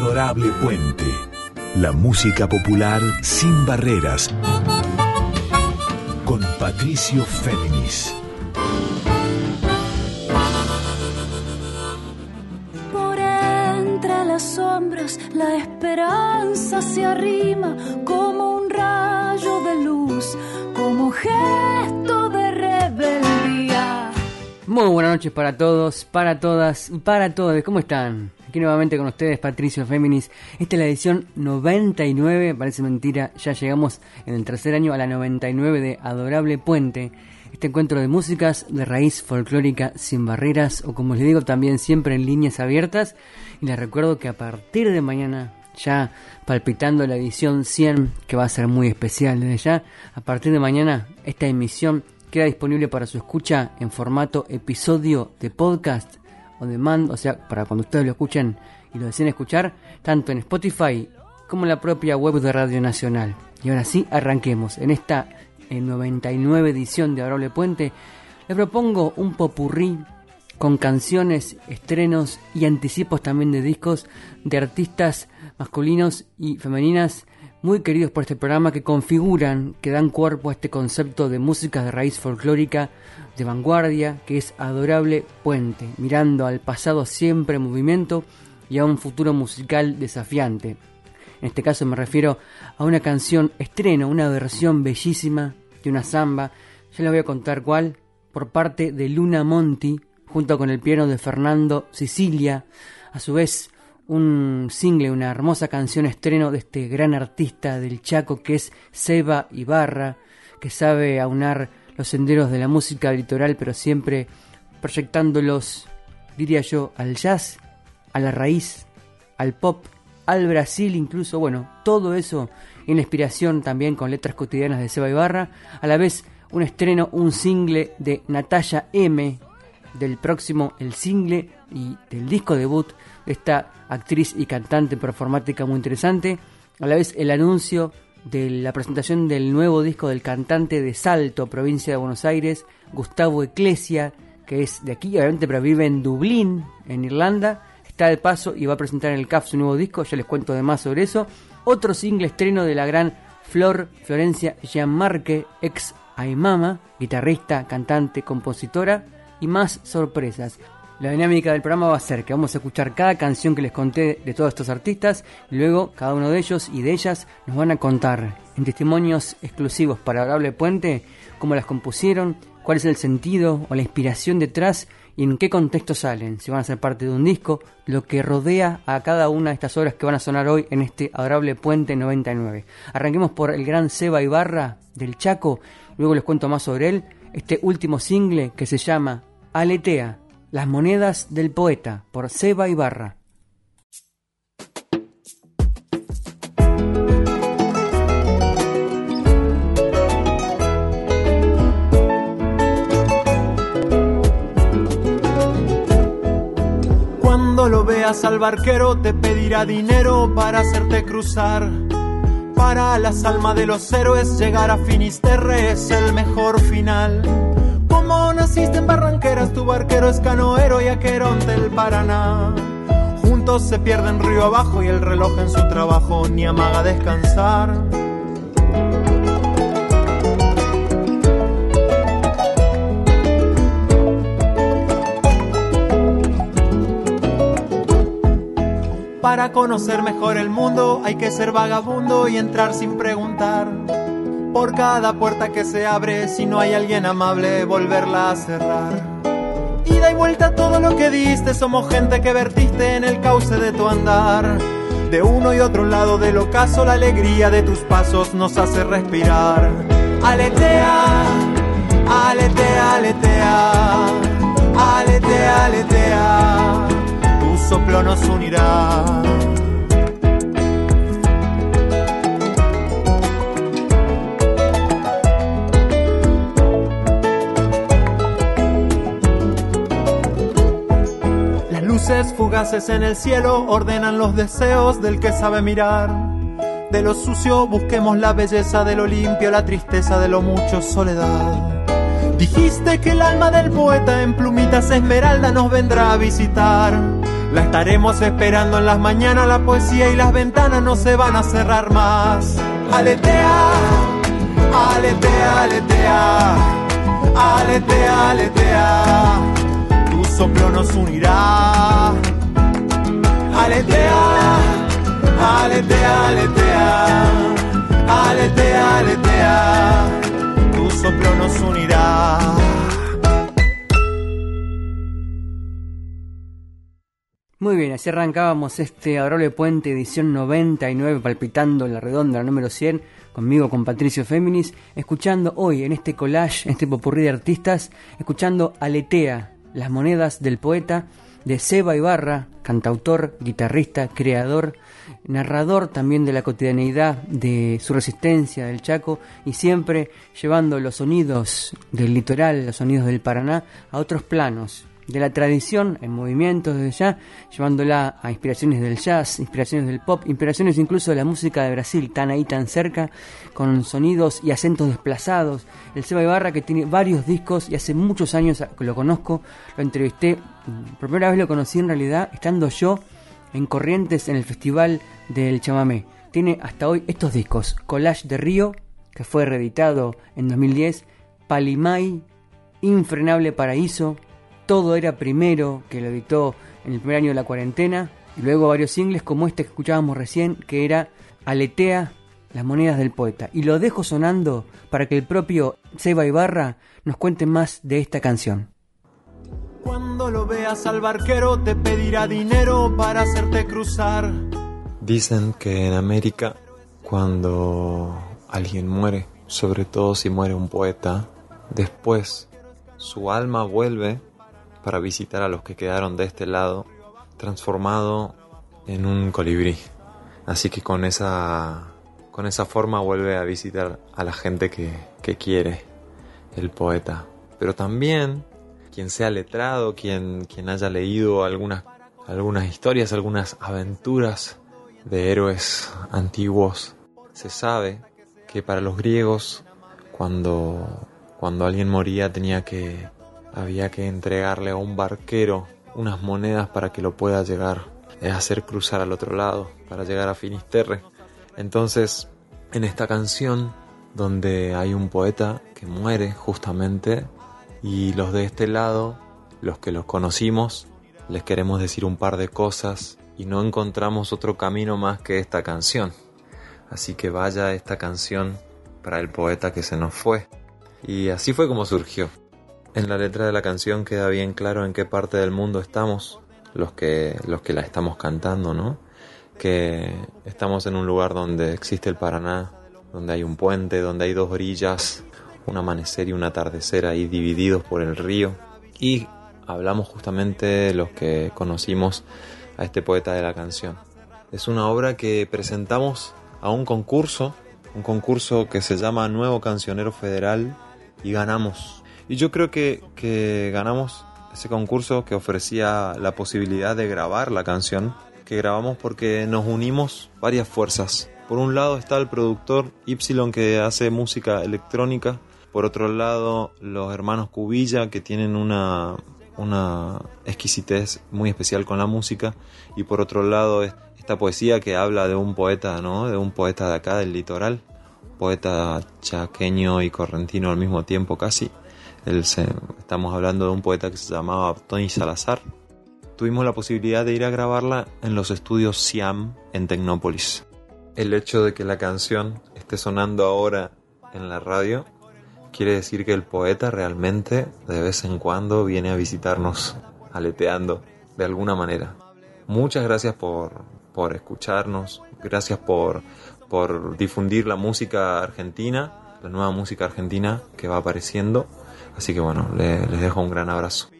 Adorable Puente. La música popular sin barreras. Con Patricio Féminis. Por entre las sombras la esperanza se arrima como un rayo de luz, como gesto de rebeldía. Muy buenas noches para todos, para todas y para todos. ¿Cómo están? Aquí nuevamente con ustedes, Patricio Féminis. Esta es la edición 99, parece mentira, ya llegamos en el tercer año a la 99 de Adorable Puente. Este encuentro de músicas de raíz folclórica sin barreras, o como les digo, también siempre en líneas abiertas. Y les recuerdo que a partir de mañana, ya palpitando la edición 100, que va a ser muy especial desde ya, a partir de mañana esta emisión queda disponible para su escucha en formato episodio de podcast on demand, o sea, para cuando ustedes lo escuchen y lo deseen escuchar, tanto en Spotify como en la propia web de Radio Nacional. Y ahora sí, arranquemos. En esta en 99 edición de Adorable Puente, les propongo un popurrí con canciones, estrenos y anticipos también de discos de artistas masculinos y femeninas muy queridos por este programa que configuran, que dan cuerpo a este concepto de música de raíz folclórica de vanguardia que es adorable puente, mirando al pasado siempre en movimiento y a un futuro musical desafiante. En este caso me refiero a una canción estreno, una versión bellísima de una samba, ya les voy a contar cuál, por parte de Luna Monti, junto con el piano de Fernando Sicilia, a su vez un single, una hermosa canción estreno de este gran artista del Chaco que es Seba Ibarra, que sabe aunar los senderos de la música litoral, pero siempre proyectándolos, diría yo, al jazz, a la raíz, al pop, al Brasil incluso, bueno, todo eso en inspiración también con letras cotidianas de Seba Ibarra, a la vez un estreno, un single de Natalia M, del próximo el single y del disco debut de esta actriz y cantante performática muy interesante. A la vez el anuncio de la presentación del nuevo disco del cantante de Salto, provincia de Buenos Aires, Gustavo Eclesia, que es de aquí, obviamente, pero vive en Dublín, en Irlanda. Está de paso y va a presentar en el CAF su nuevo disco, ya les cuento de más sobre eso. Otro single estreno de la gran Flor Florencia Gianmarque, ex Aymama, guitarrista, cantante, compositora y más sorpresas. La dinámica del programa va a ser que vamos a escuchar cada canción que les conté de todos estos artistas y luego cada uno de ellos y de ellas nos van a contar en testimonios exclusivos para Adorable Puente cómo las compusieron, cuál es el sentido o la inspiración detrás y en qué contexto salen, si van a ser parte de un disco, lo que rodea a cada una de estas obras que van a sonar hoy en este Adorable Puente 99. Arranquemos por el gran Seba Ibarra del Chaco, luego les cuento más sobre él, este último single que se llama Aletea las monedas del poeta por Seba Ibarra. Cuando lo veas al barquero te pedirá dinero para hacerte cruzar. Para las almas de los héroes llegar a Finisterre es el mejor final como naciste en Barranqueras, tu barquero es canoero y aquerón del Paraná. Juntos se pierden río abajo y el reloj en su trabajo ni amaga descansar. Para conocer mejor el mundo hay que ser vagabundo y entrar sin preguntar por cada puerta que se abre, si no hay alguien amable, volverla a cerrar. Y da y vuelta todo lo que diste, somos gente que vertiste en el cauce de tu andar. De uno y otro lado del ocaso, la alegría de tus pasos nos hace respirar. Aletea, aletea, aletea, aletea, aletea, tu soplo nos unirá. Fugaces en el cielo ordenan los deseos del que sabe mirar. De lo sucio busquemos la belleza de lo limpio, la tristeza de lo mucho, soledad. Dijiste que el alma del poeta en plumitas esmeralda nos vendrá a visitar. La estaremos esperando en las mañanas, la poesía y las ventanas no se van a cerrar más. Aletea, aletea, aletea, aletea, aletea, soplo nos unirá. Aletea, aletea, aletea, aletea, aletea, tu soplo nos unirá. Muy bien, así arrancábamos este Adorable Puente edición 99 palpitando en la redonda número 100 conmigo con Patricio Féminis, escuchando hoy en este collage, en este popurrí de artistas, escuchando Aletea, las monedas del poeta de Seba Ibarra, cantautor, guitarrista, creador, narrador también de la cotidianeidad de su resistencia del Chaco y siempre llevando los sonidos del litoral, los sonidos del Paraná a otros planos, de la tradición en movimiento desde ya, llevándola a inspiraciones del jazz, inspiraciones del pop, inspiraciones incluso de la música de Brasil, tan ahí, tan cerca, con sonidos y acentos desplazados. El Seba Ibarra que tiene varios discos y hace muchos años que lo conozco, lo entrevisté, por primera vez lo conocí en realidad estando yo en Corrientes en el Festival del Chamamé. Tiene hasta hoy estos discos, Collage de Río, que fue reeditado en 2010, Palimay, Infrenable Paraíso, todo era primero, que lo editó en el primer año de la cuarentena, y luego varios singles como este que escuchábamos recién, que era Aletea, las monedas del poeta. Y lo dejo sonando para que el propio Seba Ibarra nos cuente más de esta canción. Cuando lo veas al barquero te pedirá dinero para hacerte cruzar. Dicen que en América cuando alguien muere, sobre todo si muere un poeta, después su alma vuelve para visitar a los que quedaron de este lado, transformado en un colibrí. Así que con esa, con esa forma vuelve a visitar a la gente que, que quiere el poeta. Pero también quien sea letrado, quien, quien haya leído algunas, algunas historias, algunas aventuras de héroes antiguos, se sabe que para los griegos cuando, cuando alguien moría tenía que había que entregarle a un barquero unas monedas para que lo pueda llegar a hacer cruzar al otro lado, para llegar a Finisterre. Entonces, en esta canción, donde hay un poeta que muere justamente, y los de este lado, los que los conocimos, les queremos decir un par de cosas y no encontramos otro camino más que esta canción. Así que vaya esta canción para el poeta que se nos fue. Y así fue como surgió. En la letra de la canción queda bien claro en qué parte del mundo estamos, los que, los que la estamos cantando, ¿no? Que estamos en un lugar donde existe el Paraná, donde hay un puente, donde hay dos orillas, un amanecer y un atardecer ahí divididos por el río. Y hablamos justamente de los que conocimos a este poeta de la canción. Es una obra que presentamos a un concurso, un concurso que se llama Nuevo Cancionero Federal y ganamos y yo creo que, que ganamos ese concurso que ofrecía la posibilidad de grabar la canción, que grabamos porque nos unimos varias fuerzas. Por un lado está el productor Y que hace música electrónica, por otro lado los hermanos Cubilla que tienen una, una exquisitez muy especial con la música y por otro lado esta poesía que habla de un poeta, ¿no? De un poeta de acá del litoral, poeta chaqueño y correntino al mismo tiempo casi estamos hablando de un poeta que se llamaba Tony Salazar. Tuvimos la posibilidad de ir a grabarla en los estudios Siam en Tecnópolis. El hecho de que la canción esté sonando ahora en la radio quiere decir que el poeta realmente de vez en cuando viene a visitarnos aleteando de alguna manera. Muchas gracias por, por escucharnos, gracias por, por difundir la música argentina, la nueva música argentina que va apareciendo Así que bueno, les dejo un gran abrazo.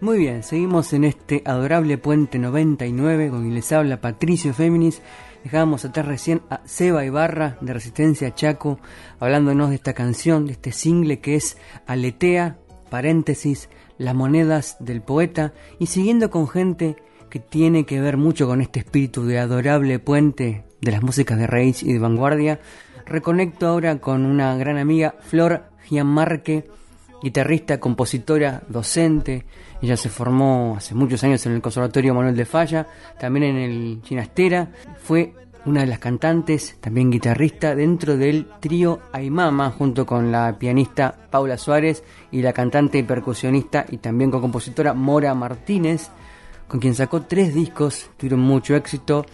Muy bien, seguimos en este adorable puente 99 con quien les habla Patricio Féminis. Dejábamos atrás recién a Seba Ibarra de Resistencia Chaco hablándonos de esta canción, de este single que es Aletea, paréntesis, las monedas del poeta y siguiendo con gente que tiene que ver mucho con este espíritu de adorable puente de las músicas de raíz y de vanguardia. Reconecto ahora con una gran amiga, Flor Gianmarque guitarrista, compositora, docente. Ella se formó hace muchos años en el Conservatorio Manuel de Falla, también en el Ginastera. Fue una de las cantantes, también guitarrista, dentro del trío Aymama, junto con la pianista Paula Suárez y la cantante y percusionista y también con compositora Mora Martínez, con quien sacó tres discos, tuvieron mucho éxito,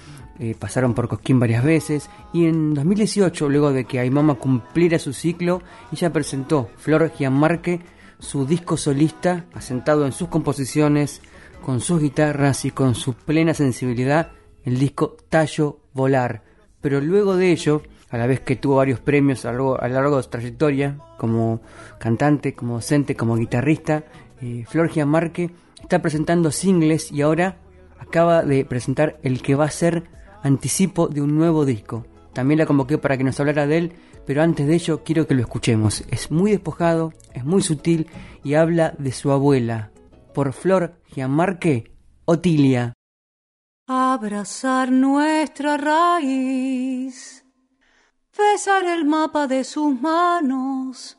eh, pasaron por Cosquín varias veces y en 2018, luego de que Aymama cumpliera su ciclo, ella presentó Flor Gianmarque, su disco solista, asentado en sus composiciones, con sus guitarras y con su plena sensibilidad, el disco Tallo Volar. Pero luego de ello, a la vez que tuvo varios premios a lo, largo, de su trayectoria, como cantante, como docente, como guitarrista, eh, Flor Gianmarque está presentando singles y ahora acaba de presentar el que va a ser anticipo de un nuevo disco. También la convoqué para que nos hablara de él, pero antes de ello quiero que lo escuchemos. Es muy despojado, es muy sutil y habla de su abuela. Por Flor Gianmarque, Otilia. Abrazar nuestra raíz, besar el mapa de sus manos,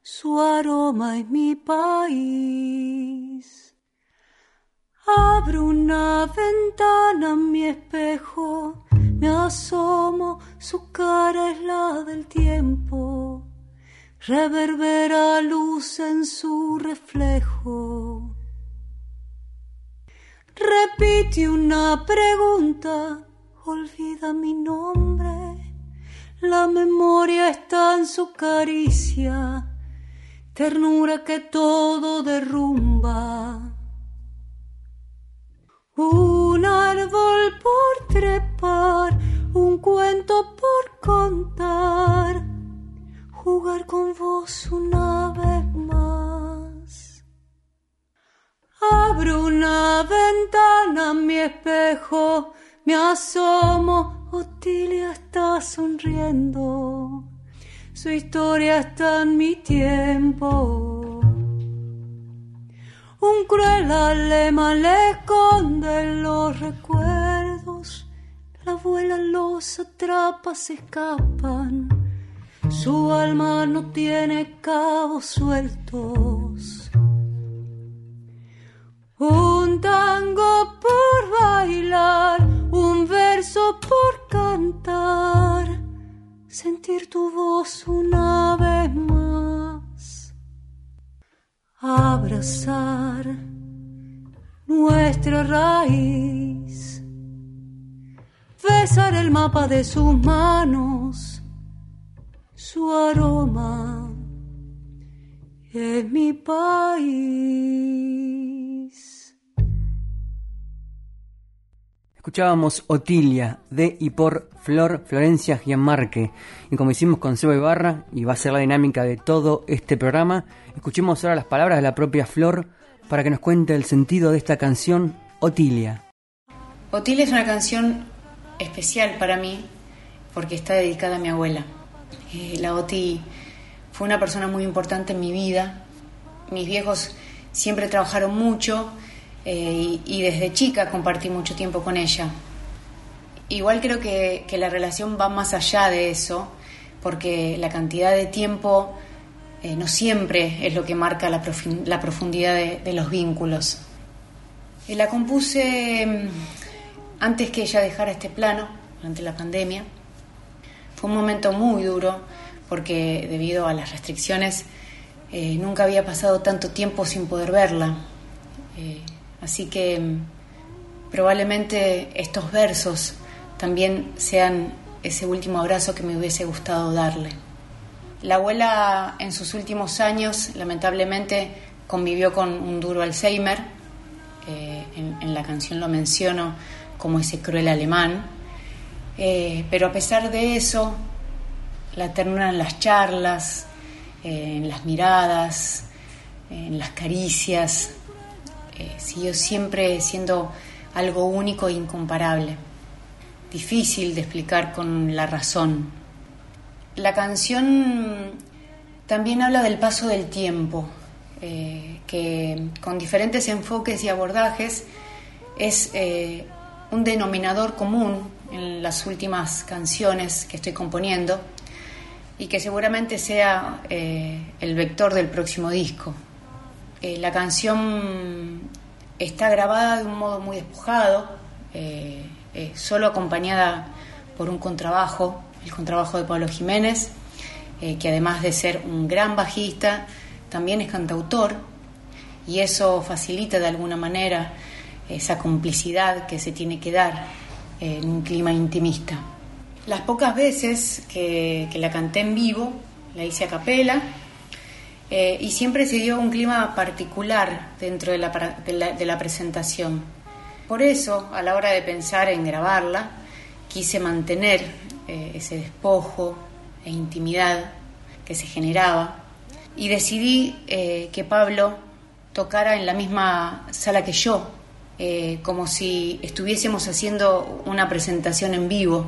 su aroma es mi país. Abro una ventana en mi espejo, me asomo, su cara es la del tiempo, reverbera luz en su reflejo. Repite una pregunta, olvida mi nombre. La memoria está en su caricia, ternura que todo derrumba. Un árbol por trepar, un cuento por contar, jugar con vos una vez más. Abro una ventana mi espejo, me asomo, Otilia está sonriendo, su historia está en mi tiempo. Un cruel alema le esconde los recuerdos, la abuela los atrapa, se escapan, su alma no tiene cabos sueltos. Un tango por bailar, un verso por cantar, sentir tu voz una vez más. Abrazar nuestra raíz, besar el mapa de sus manos, su aroma es mi país. Escuchábamos Otilia de y por Flor Florencia Gianmarque. Y como hicimos con Seba Ibarra, y va a ser la dinámica de todo este programa, escuchemos ahora las palabras de la propia Flor para que nos cuente el sentido de esta canción, Otilia. Otilia es una canción especial para mí porque está dedicada a mi abuela. Eh, la Oti fue una persona muy importante en mi vida. Mis viejos siempre trabajaron mucho eh, y, desde chica compartí mucho tiempo con ella. Igual creo que, la relación va más allá de eso, porque la cantidad de tiempo eh, no siempre es lo que marca la, profundidad de, los vínculos. Eh, la compuse mm, antes que ella dejara este plano, durante la pandemia. Fue un momento muy duro porque debido a las restricciones nunca había pasado tanto tiempo sin poder verla. Así que mm, probablemente estos versos también sean ese último abrazo que me hubiese gustado darle. La abuela en sus últimos años lamentablemente convivió con un duro Alzheimer, eh, en, la canción lo menciono como ese cruel alemán, eh, pero a pesar de eso, la ternura en las charlas, eh, en las miradas, en las caricias, eh, siguió siempre siendo algo único e incomparable, difícil de explicar con la razón. La canción también habla del paso del tiempo, eh, que con diferentes enfoques y abordajes es eh, un denominador común en las últimas canciones que estoy componiendo, y que seguramente sea eh, el vector del próximo disco. Eh, la canción está grabada de un modo muy despojado, eh, solo acompañada por un contrabajo, el contrabajo de Pablo Jiménez, que además de ser un gran bajista, también es cantautor y eso facilita de alguna manera esa complicidad que se tiene que dar en un clima intimista. Las pocas veces que, la canté en vivo, la hice a capela, eh, y siempre se dio un clima particular dentro de la, presentación. Por eso, a la hora de pensar en grabarla, quise mantener eh, ese despojo e intimidad que se generaba y decidí eh, que Pablo tocara en la misma sala que yo, como si estuviésemos haciendo una presentación en vivo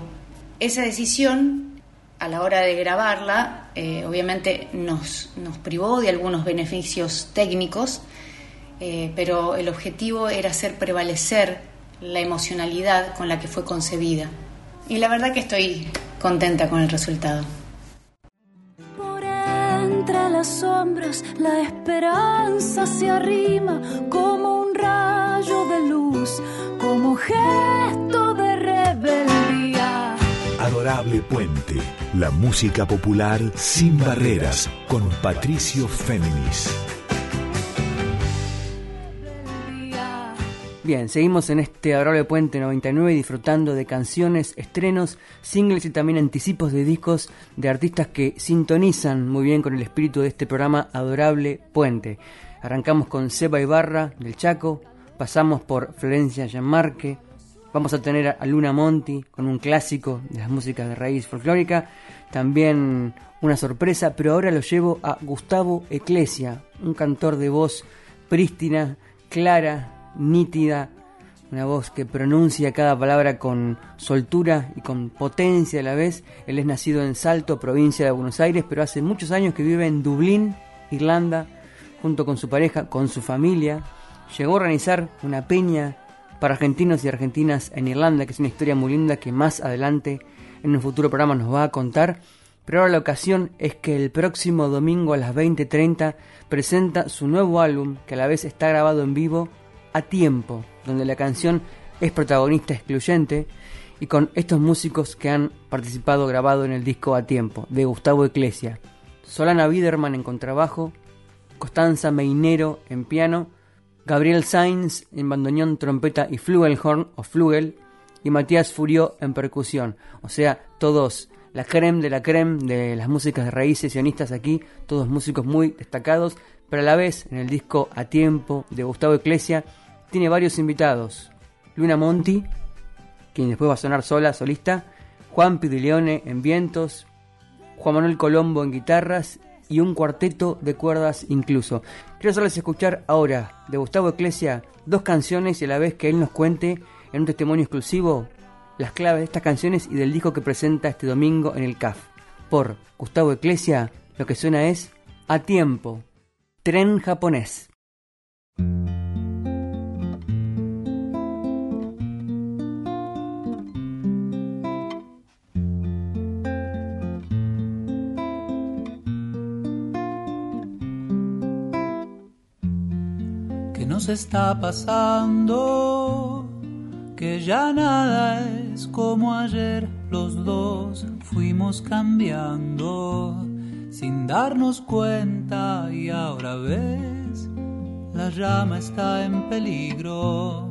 esa decisión, a la hora de grabarla, eh, obviamente nos, privó de algunos beneficios técnicos, eh, pero el objetivo era hacer prevalecer la emocionalidad con la que fue concebida. Y la verdad que estoy contenta con el resultado. Por entre las sombras la esperanza se arrima como un rayo de luz, como gesto. Adorable Puente, la música popular sin barreras, con Patricio Féminis. Bien, seguimos en este Adorable Puente 99 disfrutando de canciones, estrenos, singles y también anticipos de discos de artistas que sintonizan muy bien con el espíritu de este programa Adorable Puente. Arrancamos con Seba Ibarra del Chaco, pasamos por Florencia Gianmarque, Vamos a tener a Luna Monti con un clásico de las músicas de raíz folclórica. También una sorpresa, pero ahora lo llevo a Gustavo Eclesia, un cantor de voz prístina, clara, nítida, una voz que pronuncia cada palabra con soltura y con potencia a la vez. Él es nacido en Salto, provincia de Buenos Aires, pero hace muchos años que vive en Dublín, Irlanda, junto con su pareja, con su familia. Llegó a organizar una peña para argentinos y argentinas en Irlanda, que es una historia muy linda que más adelante en un futuro programa nos va a contar. Pero ahora la ocasión es que el próximo domingo a las 20.30 presenta su nuevo álbum, que a la vez está grabado en vivo, a tiempo, donde la canción es protagonista excluyente, y con estos músicos que han participado grabado en el disco A Tiempo, de Gustavo Eclesia. Solana Biderman en contrabajo, Costanza Meinero en piano, Gabriel Sainz en bandoneón, trompeta y flugelhorn o flugel, y Matías Furió en percusión. O sea, todos la creme de la creme de las músicas de raíces sionistas aquí, todos músicos muy destacados, pero a la vez en el disco A Tiempo de Gustavo Eclesia tiene varios invitados. Luna Monti, quien después va a sonar sola, solista, Juan Pidileone en vientos, Juan Manuel Colombo en guitarras y un cuarteto de cuerdas incluso. Quiero hacerles escuchar ahora de Gustavo Eclesia dos canciones y a la vez que él nos cuente en un testimonio exclusivo las claves de estas canciones y del disco que presenta este domingo en el CAF. Por Gustavo Eclesia, lo que suena es A Tiempo, Tren Japonés. Está pasando, que ya nada es como ayer, los dos fuimos cambiando sin darnos cuenta y ahora ves, la llama está en peligro,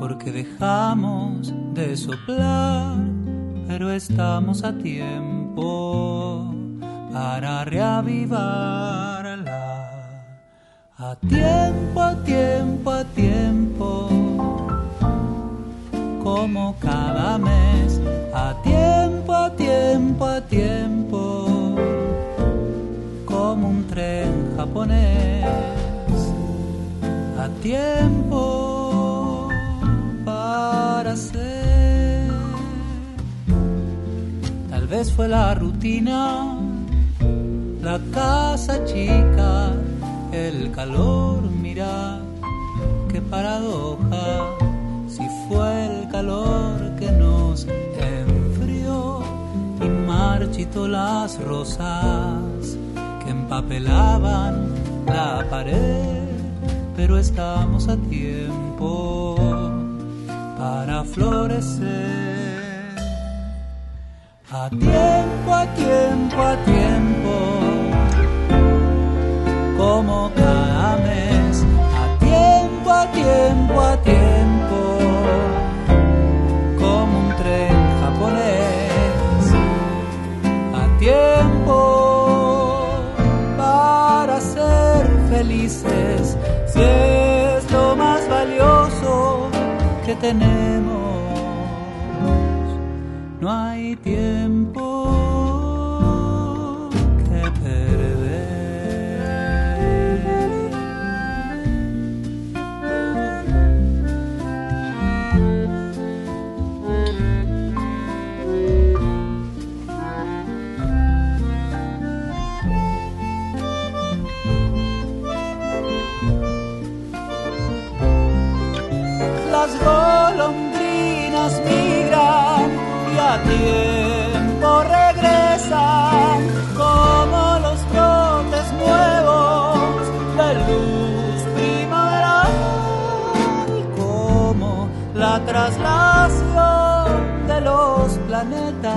porque dejamos de soplar, pero estamos a tiempo para reavivarla a tiempo, a tiempo, a tiempo, como cada mes, a tiempo, a tiempo, a tiempo, como un tren japonés, a tiempo para ser. Tal vez fue la rutina, la casa chica el calor, mira qué paradoja, si fue el calor que nos enfrió y marcha marchito las rosas que empapelaban la pared, pero estamos a tiempo para florecer. A tiempo, a tiempo, a tiempo, como cada a tiempo, a tiempo, a tiempo, como un tren japonés, a tiempo para ser felices, si es lo más valioso que tenemos. No hay tiempo planetas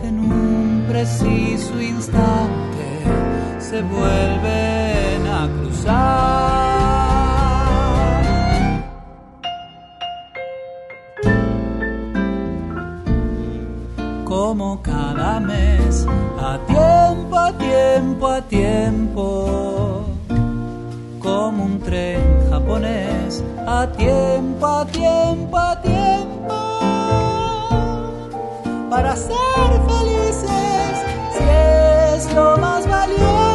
que en un preciso instante se vuelven a cruzar. como cada mes, a tiempo, a tiempo, a tiempo, como un tren japonés, a tiempo, a tiempo, a tiempo, para ser felices, si es lo más valioso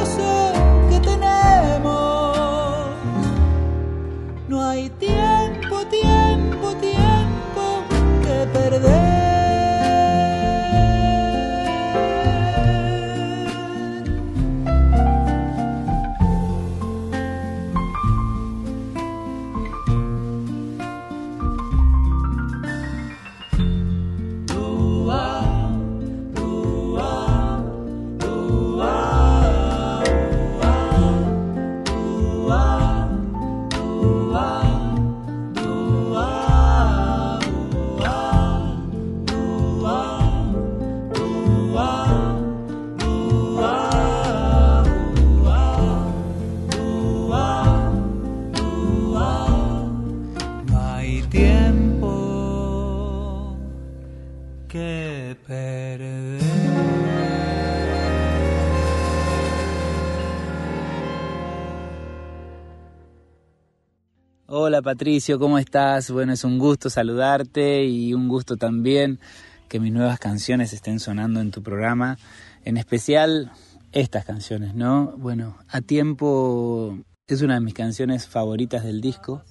Hola Patricio, ¿cómo estás? Bueno, es un gusto saludarte y un gusto también que mis nuevas canciones estén sonando en tu programa, en especial estas canciones, ¿no? Bueno, A Tiempo es una de mis canciones favoritas del disco,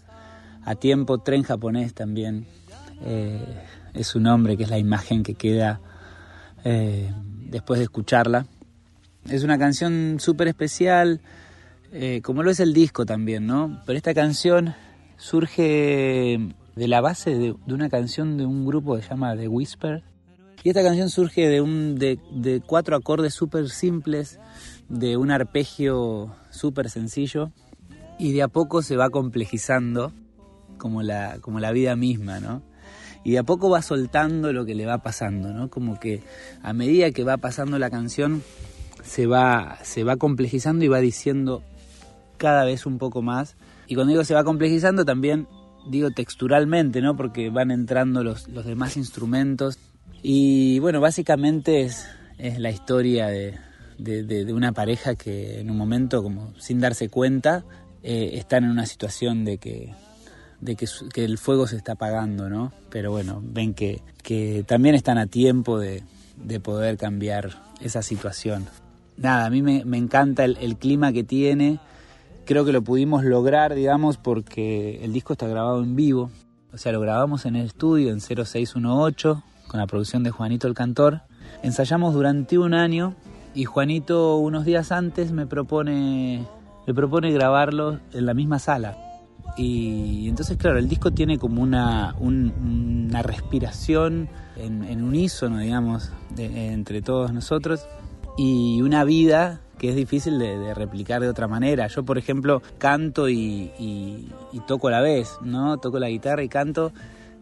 A Tiempo Tren Japonés también, eh, es su nombre, que es la imagen que queda eh, después de escucharla. Es una canción súper especial, eh, como lo es el disco también, ¿no? Pero esta canción surge de la base de, una canción de un grupo que se llama The Whisper. Y esta canción surge de, un, de cuatro acordes súper simples, de un arpegio súper sencillo, y de a poco se va complejizando como la, como la vida misma, ¿no? Y a poco va soltando lo que le va pasando, ¿no? Como que a medida que va pasando la canción, se va, se va complejizando y va diciendo cada vez un poco más. Y cuando digo se va complejizando, también digo texturalmente, ¿no? Porque van entrando los, los demás instrumentos. Y bueno, básicamente es, es la historia de, de, una pareja que en un momento, como sin darse cuenta, eh, están en una situación de que de que, que, el fuego se está apagando, ¿no? Pero bueno, ven que, que también están a tiempo de, de, poder cambiar esa situación. Nada, a mí me, me encanta el, el, clima que tiene, creo que lo pudimos lograr, digamos, porque el disco está grabado en vivo, o sea, lo grabamos en el estudio en 0618, con la producción de Juanito el Cantor, ensayamos durante un año y Juanito unos días antes me propone, me propone grabarlo en la misma sala Y entonces, claro, el disco tiene como una, una respiración en, unísono, digamos, entre todos nosotros y una vida que es difícil de, replicar de otra manera. Yo, por ejemplo, canto y, y, toco a la vez, ¿no? Toco la guitarra y canto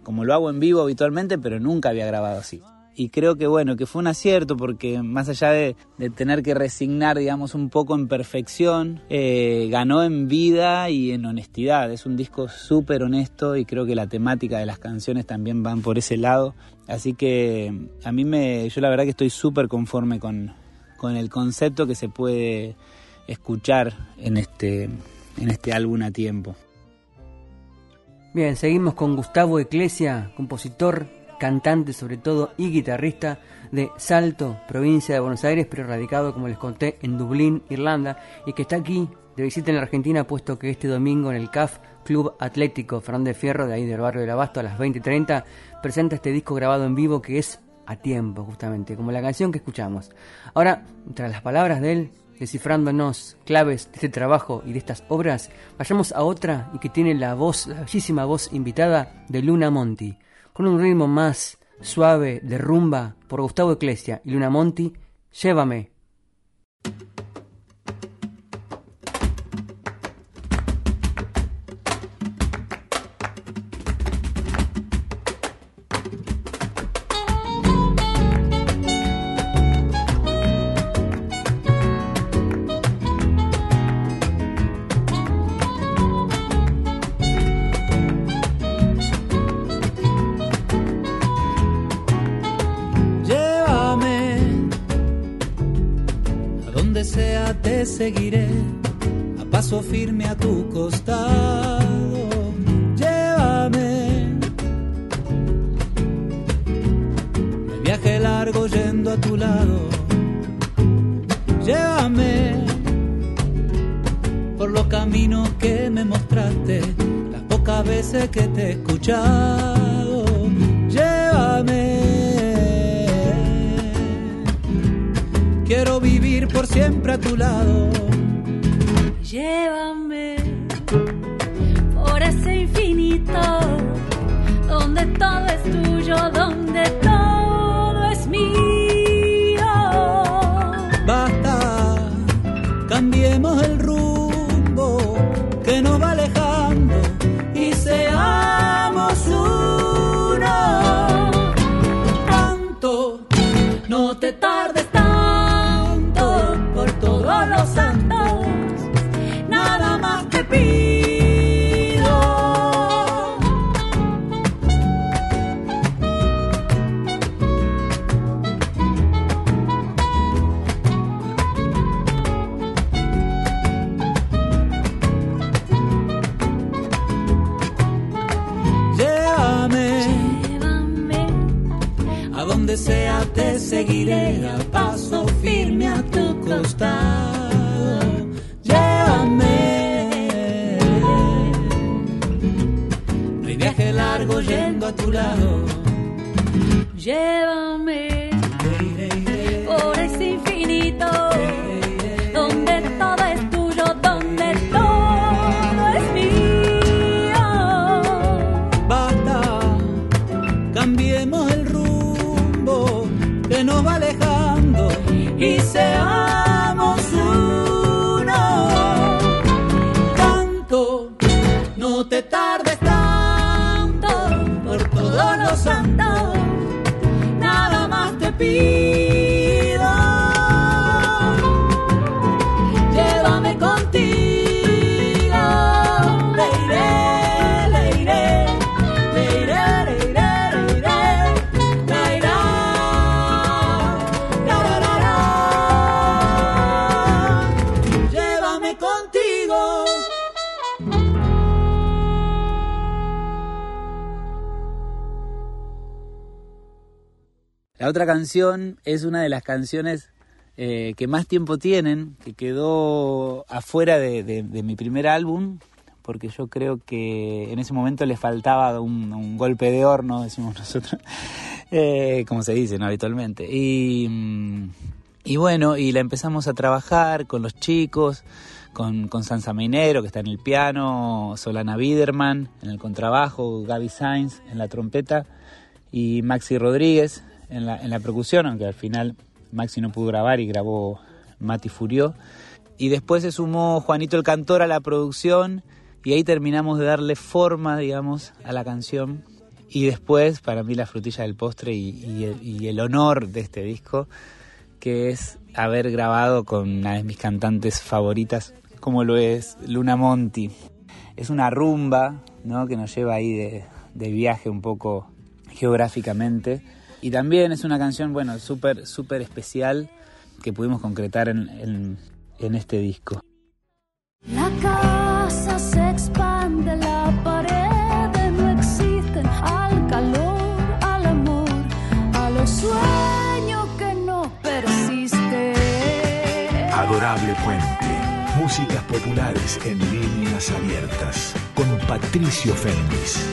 como lo hago en vivo habitualmente, pero nunca había grabado así y creo que bueno, que fue un acierto porque más allá de, tener que resignar, digamos, un poco en perfección, eh, ganó en vida y en honestidad. Es un disco súper honesto y creo que la temática de las canciones también van por ese lado. Así que a mí me, yo la verdad que estoy súper conforme con, con el concepto que se puede escuchar en este, en este álbum a tiempo. Bien, seguimos con Gustavo Eclesia, compositor cantante sobre todo y guitarrista de Salto, provincia de Buenos Aires, pero radicado, como les conté, en Dublín, Irlanda, y que está aquí de visita en la Argentina, puesto que este domingo en el CAF Club Atlético Fernández Fierro, de ahí del barrio del Abasto, a las 20.30, presenta este disco grabado en vivo que es a tiempo, justamente, como la canción que escuchamos. Ahora, tras las palabras de él, descifrándonos claves de este trabajo y de estas obras, vayamos a otra y que tiene la voz, la bellísima voz invitada de Luna Monti con un ritmo más suave de rumba por Gustavo Eclesia y Luna Monti, Llévame. Seguiré a paso firme a tu costado. Llévame. De viaje largo yendo a tu lado. Llévame por los caminos que me mostraste, las pocas veces que te he Quiero vivir por siempre a tu lado. Llévame por ese infinito, seguiré a paso firme a tu costado. yendo a tu lado. Llévame canción es una de las canciones eh, que más tiempo tienen, que quedó afuera de, mi primer álbum, porque yo creo que en ese momento le faltaba un, golpe de horno, decimos nosotros, eh, como se dice ¿no? habitualmente. Y, y bueno, y la empezamos a trabajar con los chicos, con, con Sansa Mainero, que está en el piano, Solana Biderman en el contrabajo, Gaby Sainz en la trompeta y Maxi Rodríguez en la, en la percusión, aunque al final Maxi no pudo grabar y grabó Mati Furió. Y después se sumó Juanito el Cantor a la producción y ahí terminamos de darle forma, digamos, a la canción. Y después, para mí, la frutilla del postre y, y el, y el honor de este disco, que es haber grabado con una de mis cantantes favoritas, como lo es Luna Monti. Es una rumba, ¿no? Que nos lleva ahí de, de viaje un poco geográficamente. Y también es una canción, bueno, súper, súper especial que pudimos concretar en, en, en este disco. La casa se expande, la pared no existen al calor, al amor, a los sueños que no persisten. Adorable Puente. Músicas populares en líneas abiertas. Con Patricio Féminis.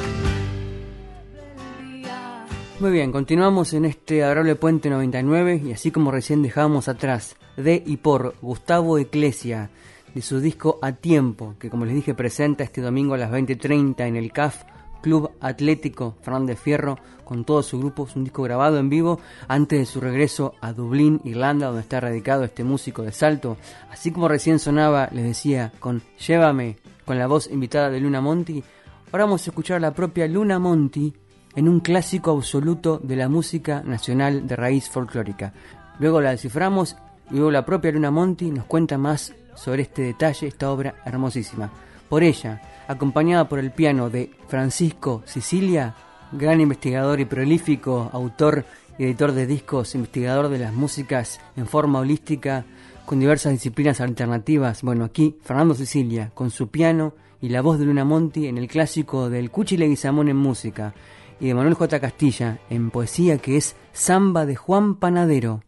Muy bien, continuamos en este adorable Puente 99 y así como recién dejábamos atrás de y por Gustavo Eclesia de su disco A Tiempo, que como les dije presenta este domingo a las 20.30 en el CAF Club Atlético Fernández Fierro con todo su grupo, es un disco grabado en vivo antes de su regreso a Dublín, Irlanda, donde está radicado este músico de salto. Así como recién sonaba, les decía, con Llévame, con la voz invitada de Luna Monti, ahora vamos a escuchar a la propia Luna Monti en un clásico absoluto de la música nacional de raíz folclórica. Luego la desciframos y luego la propia Luna Monti nos cuenta más sobre este detalle, esta obra hermosísima. Por ella, acompañada por el piano de Francisco Sicilia, gran investigador y prolífico autor y editor de discos, investigador de las músicas en forma holística, con diversas disciplinas alternativas. Bueno, aquí Fernando Sicilia, con su piano y la voz de Luna Monti en el clásico del Cuchi Leguizamón en música y de Manuel J. Castilla en poesía que es Samba de Juan Panadero.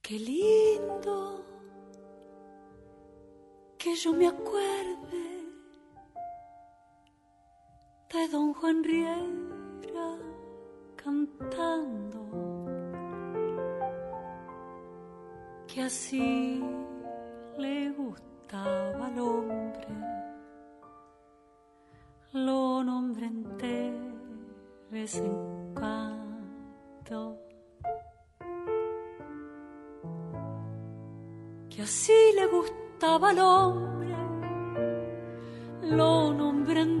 Qué lindo que yo me acuerde de don Juan Riera cantando que así le gustaba al hombre lo nombre de vez en cuando. Que así le gustaba al hombre lo nombren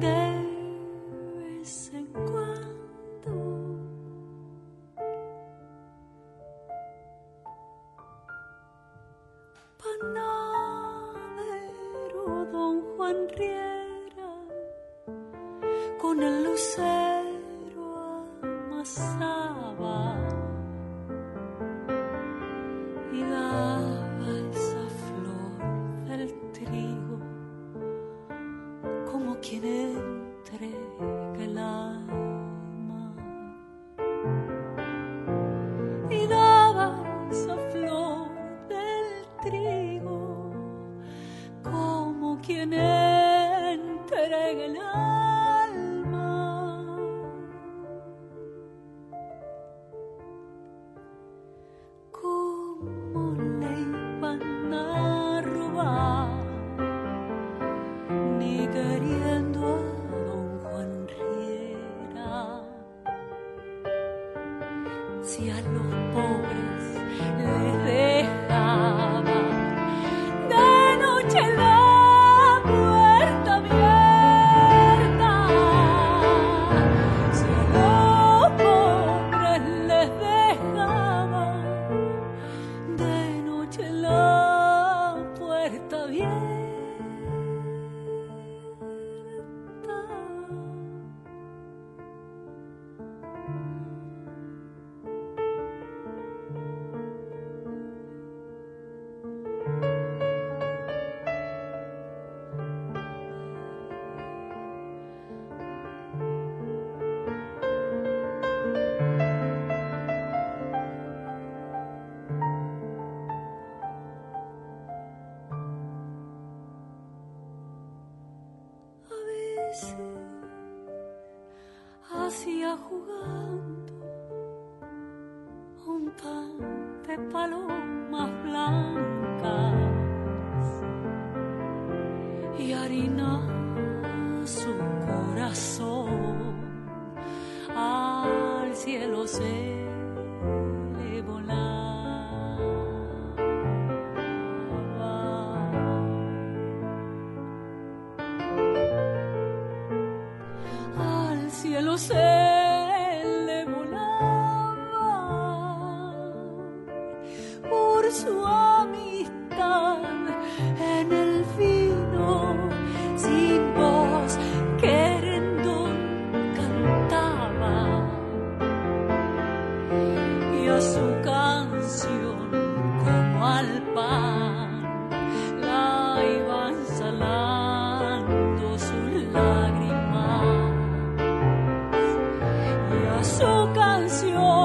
Muy bien,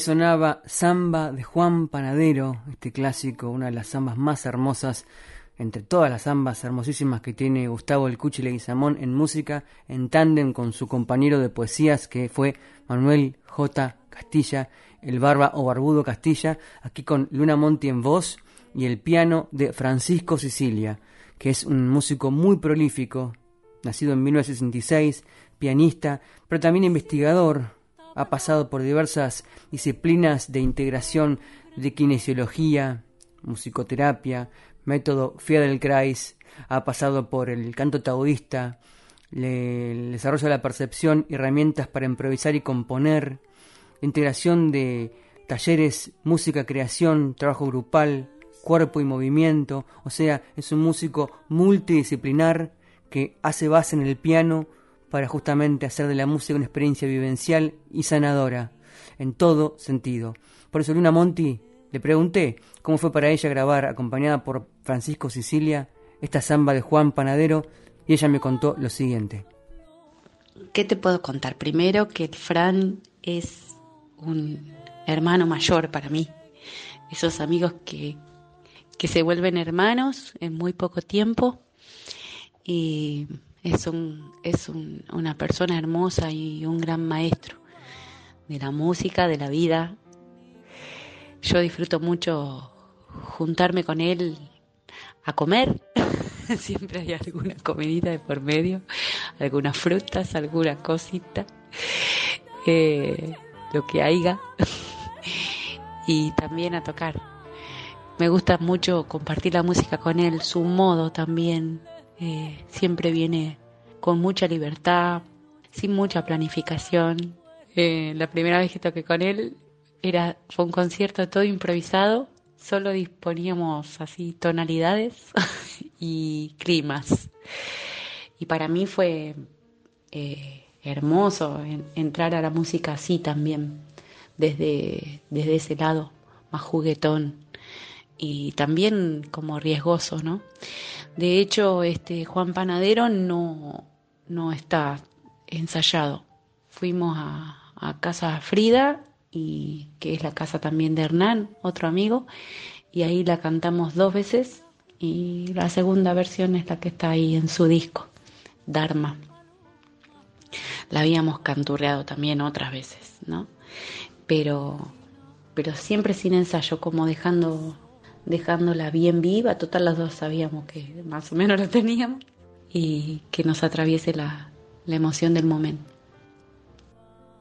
sonaba Samba de Juan Panadero, este clásico, una de las zambas más hermosas entre todas las zambas hermosísimas que tiene Gustavo El Cuchi Leguizamón en música, en tándem con su compañero de poesías que fue Manuel J. Castilla, el barba o barbudo Castilla, aquí con Luna Monti en voz y el piano de Francisco Sicilia, que es un músico muy prolífico, nacido en 1966, pianista, pero también investigador, ha pasado por diversas disciplinas de integración de kinesiología, musicoterapia, método Kreis, ha pasado por el canto taoísta, el desarrollo de la percepción, herramientas para improvisar y componer, integración de talleres, música, creación, trabajo grupal, cuerpo y movimiento, o sea, es un músico multidisciplinar que hace base en el piano, para justamente hacer de la música una experiencia vivencial y sanadora, en todo sentido. Por eso Luna Monti le pregunté cómo fue para ella grabar, acompañada por Francisco Sicilia, esta samba de Juan Panadero, y ella me contó lo siguiente. ¿Qué te puedo contar? Primero que Fran es un hermano mayor para mí. Esos amigos que, que se vuelven hermanos en muy poco tiempo. Y es, un, es una persona hermosa y un gran maestro de la música, de la vida. Yo disfruto mucho juntarme con él a comer. Siempre hay alguna comidita de por medio, algunas frutas, alguna cosita, eh, lo que haya. y también a tocar. Me gusta mucho compartir la música con él, su modo también eh, siempre viene con mucha libertad, sin mucha planificación. Eh, la primera vez que toqué con él era, fue un concierto todo improvisado, solo disponíamos así tonalidades y climas. Y para mí fue eh, hermoso entrar a la música así también, desde, desde ese lado más juguetón y también como riesgoso, ¿no? De hecho, este Juan Panadero no, no está ensayado. Fuimos a, a casa Frida, y que es la casa también de Hernán, otro amigo, y ahí la cantamos dos veces y la segunda versión es la que está ahí en su disco, Dharma. La habíamos canturreado también otras veces, ¿no? Pero, pero siempre sin ensayo, como dejando dejándola bien viva, total las dos sabíamos que más o menos la teníamos y que nos atraviese la, emoción del momento.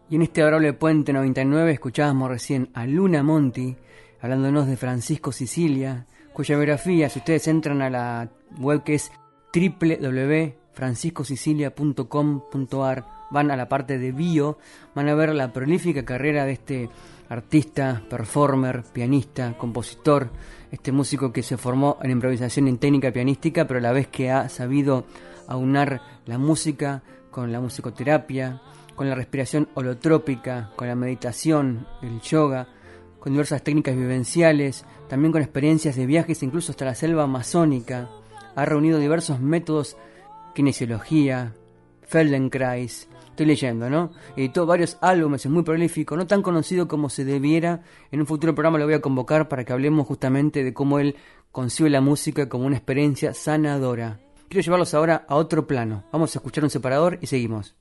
Y en este adorable Puente 99 escuchábamos recién a Luna Monti hablándonos de Francisco Sicilia, cuya biografía, si ustedes entran a la web que es www.franciscosicilia.com.ar van a la parte de bio, van a ver la prolífica carrera de este artista, performer, pianista, compositor, este músico que se formó en improvisación en técnica pianística, pero a la vez que ha sabido aunar la música con la musicoterapia, con la respiración holotrópica, con la meditación, el yoga, con diversas técnicas vivenciales, también con experiencias de viajes incluso hasta la selva amazónica. Ha reunido diversos métodos, kinesiología, Feldenkrais, estoy leyendo, ¿no? Editó varios álbumes, es muy prolífico, no tan conocido como se debiera. En un futuro programa lo voy a convocar para que hablemos justamente de cómo él concibe la música como una experiencia sanadora. Quiero llevarlos ahora a otro plano. Vamos a escuchar un separador y seguimos.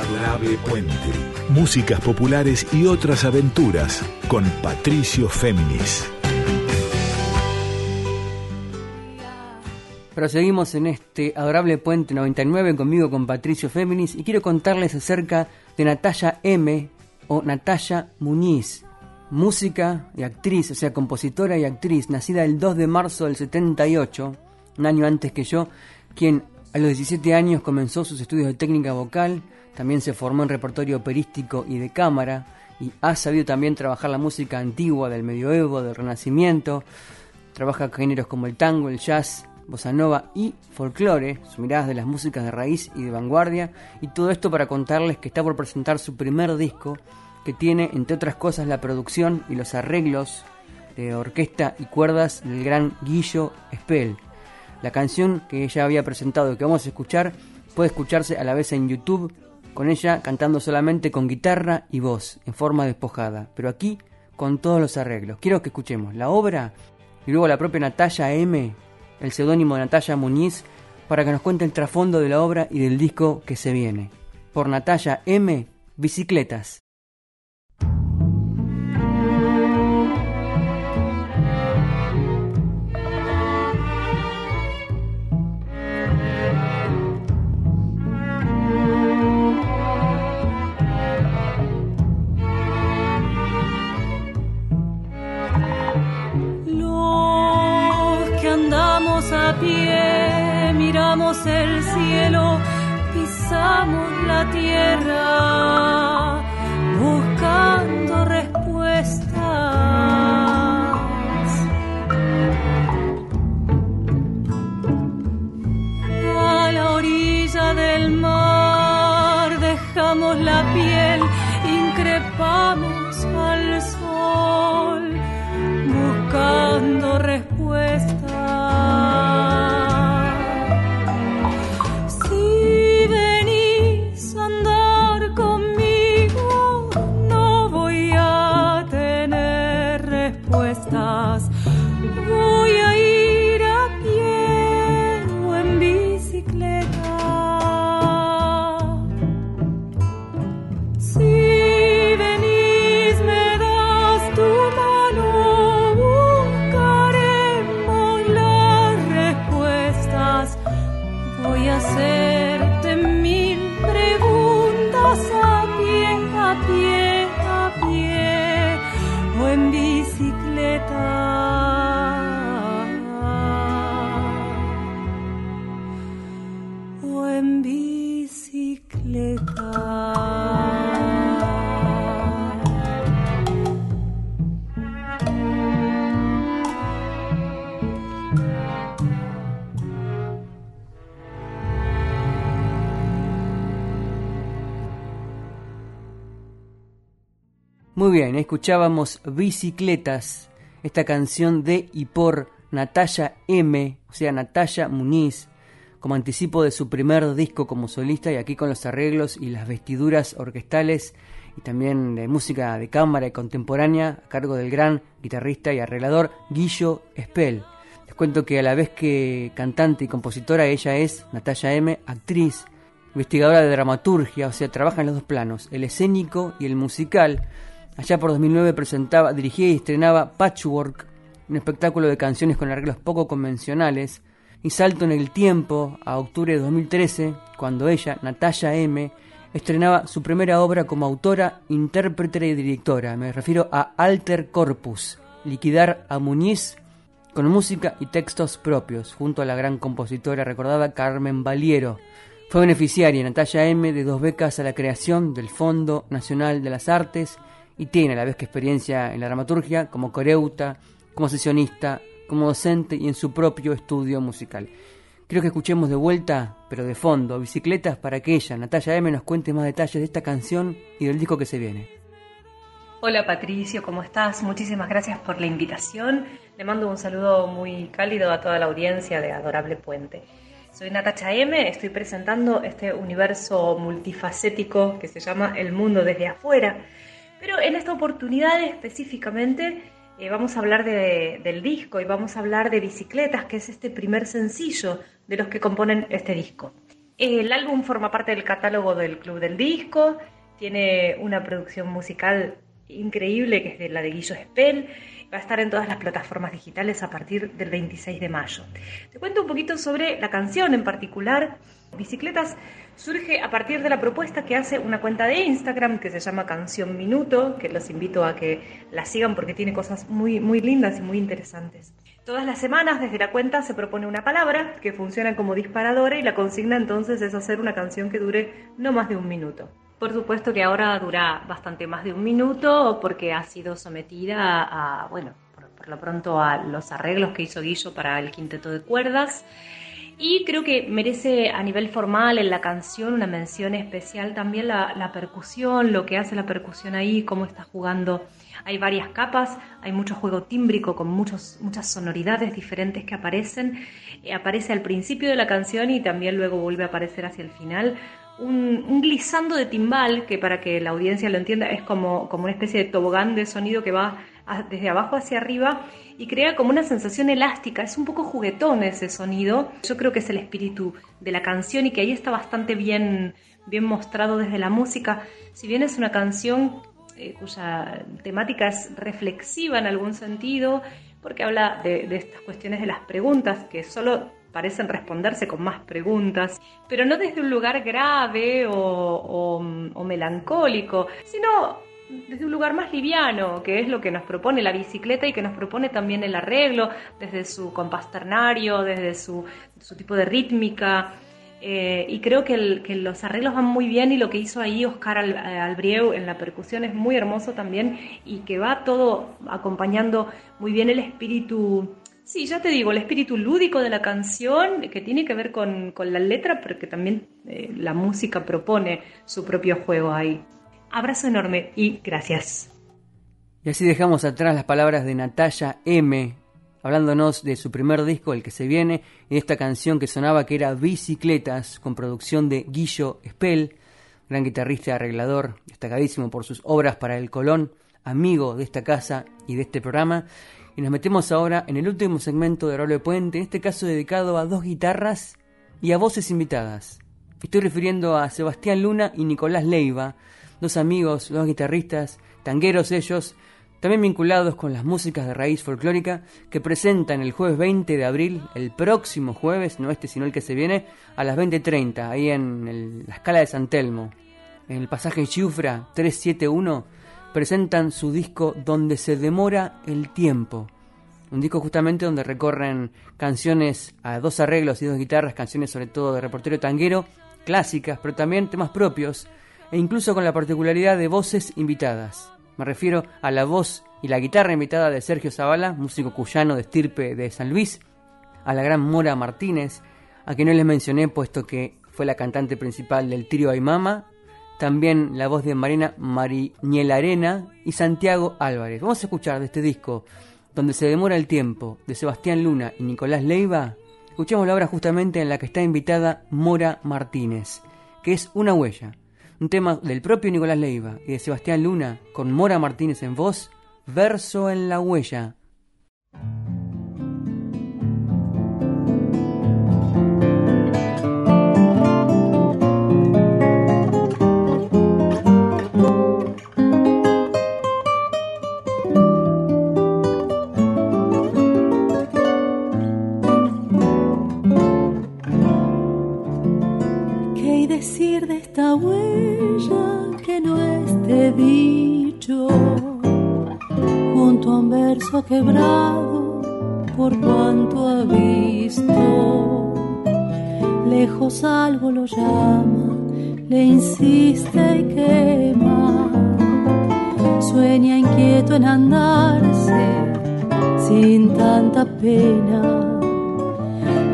Adorable Puente. Músicas populares y otras aventuras con Patricio Féminis. Pero seguimos en este adorable puente 99 conmigo con Patricio Féminis y quiero contarles acerca de Natalia M o Natalia Muñiz, música y actriz, o sea, compositora y actriz, nacida el 2 de marzo del 78, un año antes que yo, quien a los 17 años comenzó sus estudios de técnica vocal, también se formó en repertorio operístico y de cámara, y ha sabido también trabajar la música antigua del medioevo, del renacimiento, trabaja géneros como el tango, el jazz, bossa nova y folclore, sus miradas de las músicas de raíz y de vanguardia, y todo esto para contarles que está por presentar su primer disco, que tiene, entre otras cosas, la producción y los arreglos de orquesta y cuerdas del gran Guillo Spell. La canción que ella había presentado y que vamos a escuchar puede escucharse a la vez en YouTube, con ella cantando solamente con guitarra y voz, en forma despojada, pero aquí con todos los arreglos. Quiero que escuchemos la obra y luego la propia Natalia M el seudónimo de Natalia Muñiz, para que nos cuente el trasfondo de la obra y del disco que se viene. Por Natalia M. Bicicletas. El cielo, pisamos la tierra, buscando respuestas. A la orilla del mar dejamos la piel, increpamos al sol, buscando escuchábamos Bicicletas, esta canción de y por Natalia M, o sea, Natalia Muniz, como anticipo de su primer disco como solista y aquí con los arreglos y las vestiduras orquestales y también de música de cámara y contemporánea a cargo del gran guitarrista y arreglador Guillo Spell. Les cuento que a la vez que cantante y compositora ella es Natalia M, actriz, investigadora de dramaturgia, o sea, trabaja en los dos planos, el escénico y el musical, Allá por 2009 presentaba, dirigía y estrenaba Patchwork, un espectáculo de canciones con arreglos poco convencionales, y salto en el tiempo a octubre de 2013, cuando ella, Natalia M., estrenaba su primera obra como autora, intérprete y directora. Me refiero a Alter Corpus, Liquidar a Muñiz, con música y textos propios, junto a la gran compositora recordada Carmen Valiero. Fue beneficiaria Natalia M de dos becas a la creación del Fondo Nacional de las Artes y tiene a la vez que experiencia en la dramaturgia como coreuta, como sesionista, como docente y en su propio estudio musical. Creo que escuchemos de vuelta, pero de fondo, bicicletas para que ella, Natalia M, nos cuente más detalles de esta canción y del disco que se viene. Hola Patricio, ¿cómo estás? Muchísimas gracias por la invitación. Le mando un saludo muy cálido a toda la audiencia de Adorable Puente. Soy Natacha M, estoy presentando este universo multifacético que se llama El Mundo desde afuera. Pero en esta oportunidad específicamente eh, vamos a hablar del disco y vamos a hablar de Bicicletas, que es este primer sencillo de los que componen este disco. El álbum forma parte del catálogo del Club del Disco, tiene una producción musical increíble que es de la de Guillo Spell, va a estar en todas las plataformas digitales a partir del 26 de mayo. Te cuento un poquito sobre la canción en particular. Bicicletas surge a partir de la propuesta que hace una cuenta de Instagram que se llama Canción Minuto, que los invito a que la sigan porque tiene cosas muy, muy lindas y muy interesantes. Todas las semanas desde la cuenta se propone una palabra que funciona como disparadora y la consigna entonces es hacer una canción que dure no más de un minuto. Por supuesto que ahora dura bastante más de un minuto porque ha sido sometida a, bueno, por, lo pronto a los arreglos que hizo Guillo para el quinteto de cuerdas. Y creo que merece a nivel formal en la canción una mención especial también la, percusión, lo que hace la percusión ahí, cómo está jugando. Hay varias capas, hay mucho juego tímbrico con muchas sonoridades diferentes que aparecen. Eh, aparece al principio de la canción y también luego vuelve a aparecer hacia el final. Un, un, glissando de timbal, que para que la audiencia lo entienda es como, como una especie de tobogán de sonido que va desde abajo hacia arriba y crea como una sensación elástica. Es un poco juguetón ese sonido. Yo creo que es el espíritu de la canción y que ahí está bastante bien, bien mostrado desde la música. Si bien es una canción eh, cuya temática es reflexiva en algún sentido, porque habla de, estas cuestiones de las preguntas que solo parecen responderse con más preguntas, pero no desde un lugar grave o, melancólico, sino desde un lugar más liviano, que es lo que nos propone la bicicleta y que nos propone también el arreglo, desde su compás ternario, desde su, tipo de rítmica. Eh, y creo que, los arreglos van muy bien y lo que hizo ahí Oscar Al, Albrieu en la percusión es muy hermoso también y que va todo acompañando muy bien el espíritu, sí, ya te digo, el espíritu lúdico de la canción que tiene que ver con, la letra, pero que también eh, la música propone su propio juego ahí. Abrazo enorme y gracias. Y así dejamos atrás las palabras de Natalia M, hablándonos de su primer disco, el que se viene, y esta canción que sonaba que era Bicicletas, con producción de Guillo Spell, gran guitarrista y arreglador, destacadísimo por sus obras para el Colón, amigo de esta casa y de este programa. Y nos metemos ahora en el último segmento de Rolo Puente, en este caso dedicado a dos guitarras y a voces invitadas. Estoy refiriendo a Sebastián Luna y Nicolás Leiva, dos amigos, dos guitarristas, tangueros ellos, también vinculados con las músicas de raíz folclórica, que presentan el jueves 20 de abril, el próximo jueves, no este sino el que se viene, a las 20.30, ahí en la escala de San Telmo. En el pasaje Chufra 371 presentan su disco Donde se demora el tiempo. Un disco justamente donde recorren canciones a dos arreglos y dos guitarras, canciones sobre todo de reportero tanguero, clásicas, pero también temas propios, e incluso con la particularidad de voces invitadas. Me refiero a la voz y la guitarra invitada de Sergio Zavala, músico cuyano de estirpe de San Luis, a la gran Mora Martínez, a quien no les mencioné puesto que fue la cantante principal del trío Aymama, también la voz de Marina Mariñela Arena y Santiago Álvarez. Vamos a escuchar de este disco, donde se demora el tiempo, de Sebastián Luna y Nicolás Leiva, escuchamos la obra justamente en la que está invitada Mora Martínez, que es Una huella, un tema del propio Nicolás Leiva y de Sebastián Luna con Mora Martínez en voz, Verso en la huella. Dicho junto a un verso quebrado por cuanto ha visto. Lejos algo lo llama, le insiste y quema. Sueña inquieto en andarse sin tanta pena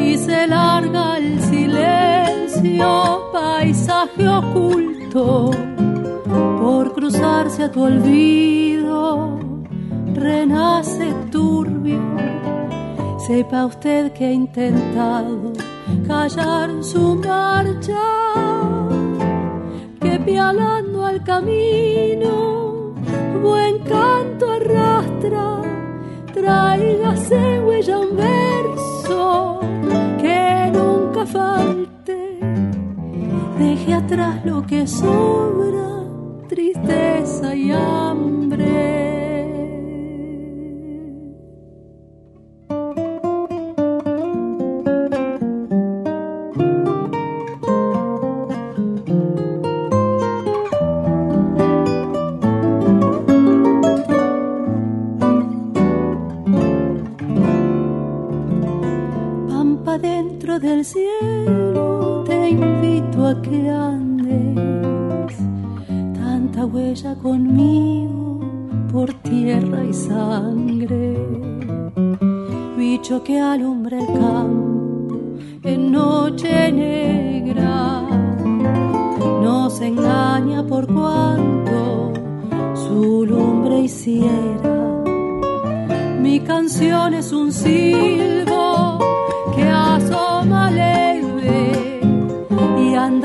y se larga el silencio, paisaje oculto, por cruzarse a tu olvido, renace turbio. Sepa usted que ha intentado callar su marcha, que pialando al camino, buen canto arrastra, tráigase huella un verso que nunca falte, deje atrás lo que sobra, tristeza y hambre.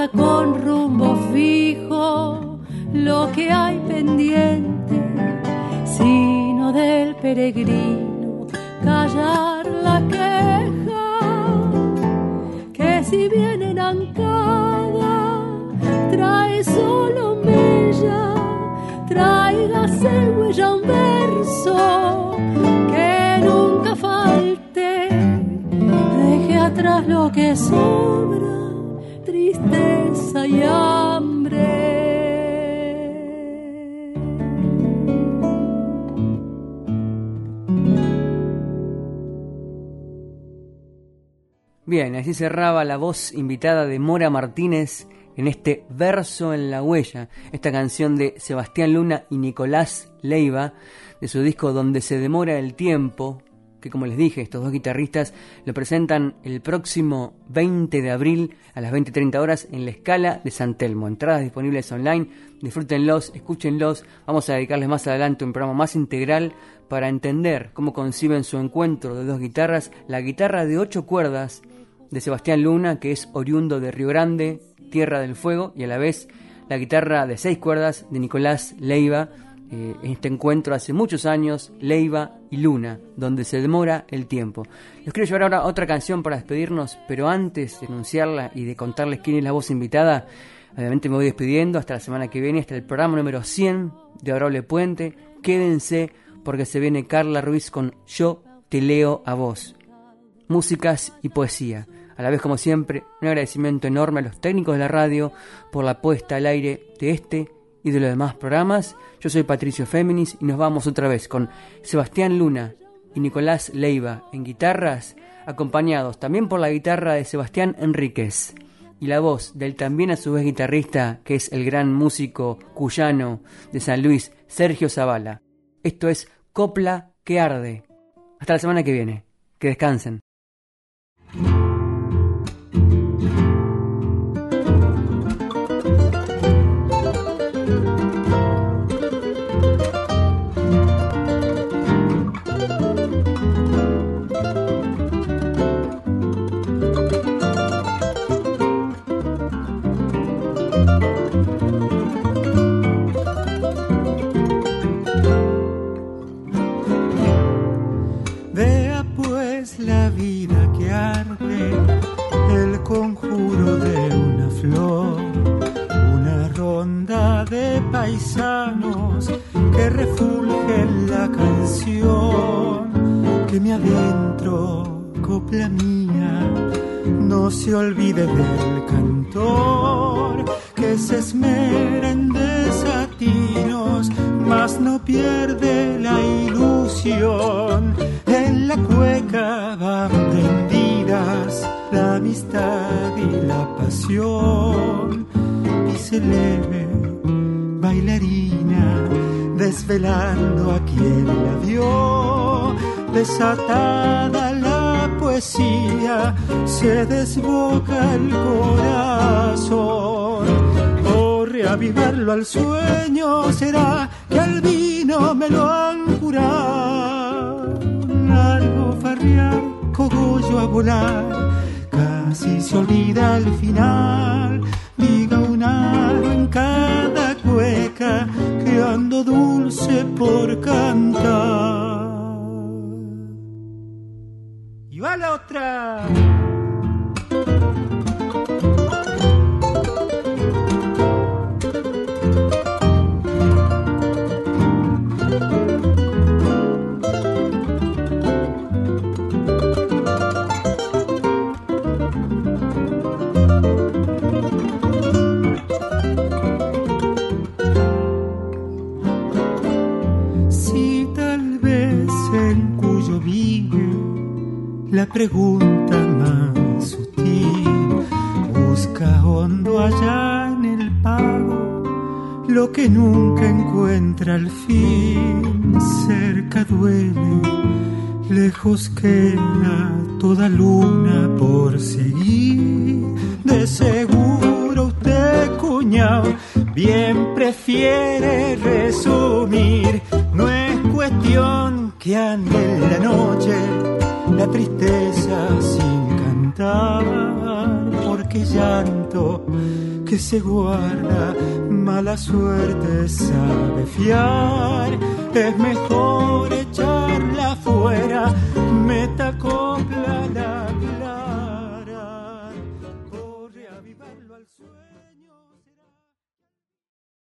Con rumbo fijo lo que hay pendiente, sino del peregrino callar la queja que si viene en ancada trae solo mella, tráigase huella un verso que nunca falte, deje atrás lo que sobra, y hambre. Bien, así cerraba la voz invitada de Mora Martínez en este verso en la huella, esta canción de Sebastián Luna y Nicolás Leiva, de su disco Donde se demora el tiempo, que como les dije, estos dos guitarristas lo presentan el próximo 20 de abril a las 20.30 horas en la escala de San Telmo. Entradas disponibles online, disfrútenlos, escúchenlos. Vamos a dedicarles más adelante un programa más integral para entender cómo conciben su encuentro de dos guitarras, la guitarra de ocho cuerdas de Sebastián Luna, que es oriundo de Río Grande, Tierra del Fuego, y a la vez la guitarra de seis cuerdas de Nicolás Leiva, eh, este encuentro hace muchos años, Leiva y Luna, donde se demora el tiempo. Les quiero llevar ahora otra canción para despedirnos, pero antes de anunciarla y de contarles quién es la voz invitada, obviamente me voy despidiendo hasta la semana que viene, hasta el programa número 100 de Adorable Puente. Quédense porque se viene Carla Ruiz con Yo te leo a vos. Músicas y poesía. A la vez, como siempre, un agradecimiento enorme a los técnicos de la radio por la puesta al aire de este y de los demás programas. Yo soy Patricio Féminis y nos vamos otra vez con Sebastián Luna y Nicolás Leiva en guitarras, acompañados también por la guitarra de Sebastián Enríquez y la voz del también a su vez guitarrista, que es el gran músico cuyano de San Luis, Sergio Zavala. Esto es Copla que Arde. Hasta la semana que viene. Que descansen. Paisanos que refulgen la canción, que me adentro, copla mía, no se olvide del cantor, que se esmera en desatinos, mas no pierde la ilusión en la cueca van prendidas la amistad y la pasión. Y se leve bailarina desvelando a quien la vio. Desatada la poesía, se desboca el corazón. Por reavivarlo al sueño será que al vino me lo han jurado. Largo farrear, cogollo a volar, casi se olvida al final. Diga un aro en cada cueca que ando dulce por cantar. Y va la otra. La pregunta más sutil. Busca hondo allá en el pago lo que nunca encuentra al fin. Cerca duele lejos queda toda luna por seguir. De seguro usted cuñado bien prefiere resumir. No es cuestión que ande en la noche la tristeza sin cantar, porque llanto que se guarda, mala suerte sabe fiar, es mejor echarla fuera, meta copla la